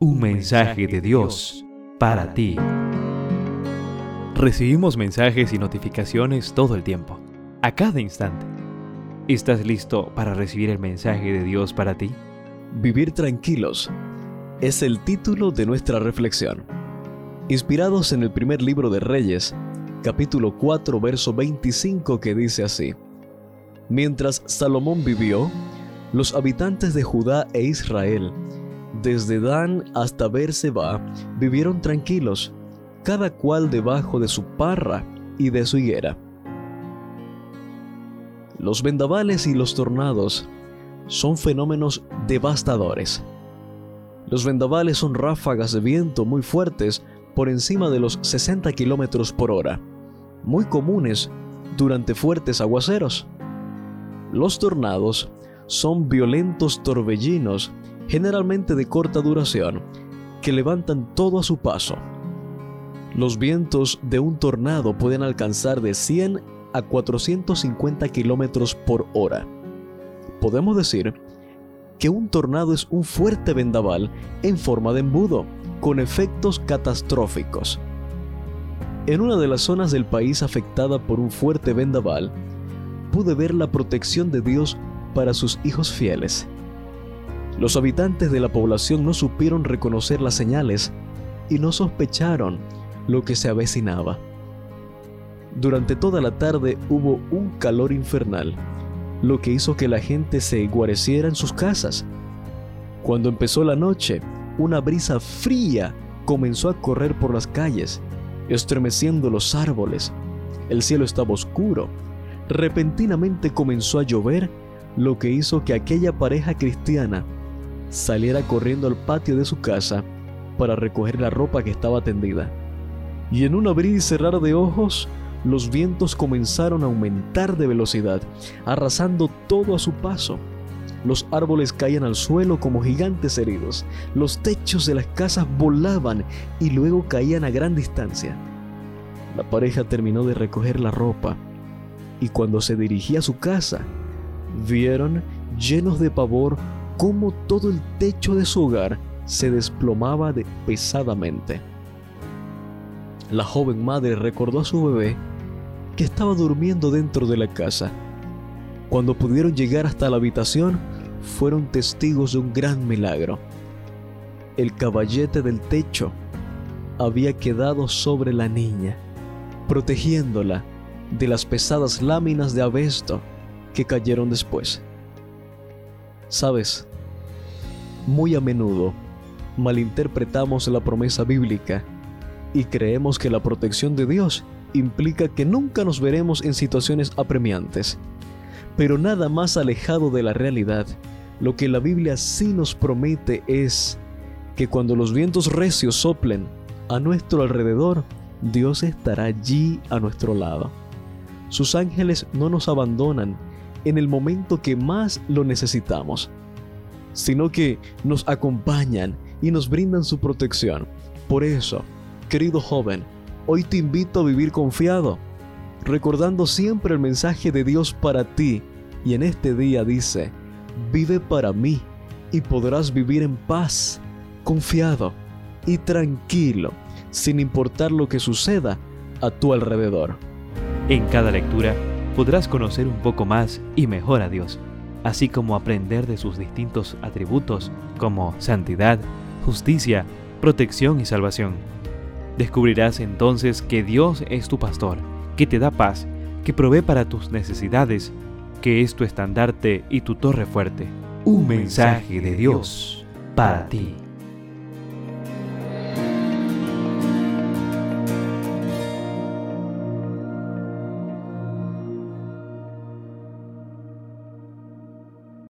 Un mensaje de Dios para ti. Recibimos mensajes y notificaciones todo el tiempo, a cada instante. ¿Estás listo para recibir el mensaje de Dios para ti? Vivir tranquilos es el título de nuestra reflexión. Inspirados en el primer libro de Reyes, capítulo 4, verso 25 que dice así. Mientras Salomón vivió, los habitantes de Judá e Israel desde Dan hasta Berseba vivieron tranquilos, cada cual debajo de su parra y de su higuera. Los vendavales y los tornados son fenómenos devastadores. Los vendavales son ráfagas de viento muy fuertes por encima de los 60 km por hora, muy comunes durante fuertes aguaceros. Los tornados son violentos torbellinos generalmente de corta duración, que levantan todo a su paso. Los vientos de un tornado pueden alcanzar de 100 a 450 kilómetros por hora. Podemos decir que un tornado es un fuerte vendaval en forma de embudo, con efectos catastróficos. En una de las zonas del país afectada por un fuerte vendaval, pude ver la protección de Dios para sus hijos fieles. Los habitantes de la población no supieron reconocer las señales y no sospecharon lo que se avecinaba. Durante toda la tarde hubo un calor infernal, lo que hizo que la gente se guareciera en sus casas. Cuando empezó la noche, una brisa fría comenzó a correr por las calles, estremeciendo los árboles. El cielo estaba oscuro. Repentinamente comenzó a llover, lo que hizo que aquella pareja cristiana saliera corriendo al patio de su casa para recoger la ropa que estaba tendida. Y en un abrir y cerrar de ojos, los vientos comenzaron a aumentar de velocidad, arrasando todo a su paso. Los árboles caían al suelo como gigantes heridos, los techos de las casas volaban y luego caían a gran distancia. La pareja terminó de recoger la ropa y cuando se dirigía a su casa, vieron, llenos de pavor, cómo todo el techo de su hogar se desplomaba de pesadamente. La joven madre recordó a su bebé que estaba durmiendo dentro de la casa. Cuando pudieron llegar hasta la habitación, fueron testigos de un gran milagro. El caballete del techo había quedado sobre la niña, protegiéndola de las pesadas láminas de abesto que cayeron después. Sabes, muy a menudo malinterpretamos la promesa bíblica y creemos que la protección de Dios implica que nunca nos veremos en situaciones apremiantes. Pero nada más alejado de la realidad, lo que la Biblia sí nos promete es que cuando los vientos recios soplen a nuestro alrededor, Dios estará allí a nuestro lado. Sus ángeles no nos abandonan en el momento que más lo necesitamos, sino que nos acompañan y nos brindan su protección. Por eso, querido joven, hoy te invito a vivir confiado, recordando siempre el mensaje de Dios para ti. Y en este día dice, vive para mí y podrás vivir en paz, confiado y tranquilo, sin importar lo que suceda a tu alrededor. En cada lectura, podrás conocer un poco más y mejor a Dios, así como aprender de sus distintos atributos como santidad, justicia, protección y salvación. Descubrirás entonces que Dios es tu pastor, que te da paz, que provee para tus necesidades, que es tu estandarte y tu torre fuerte. Un mensaje de Dios para ti.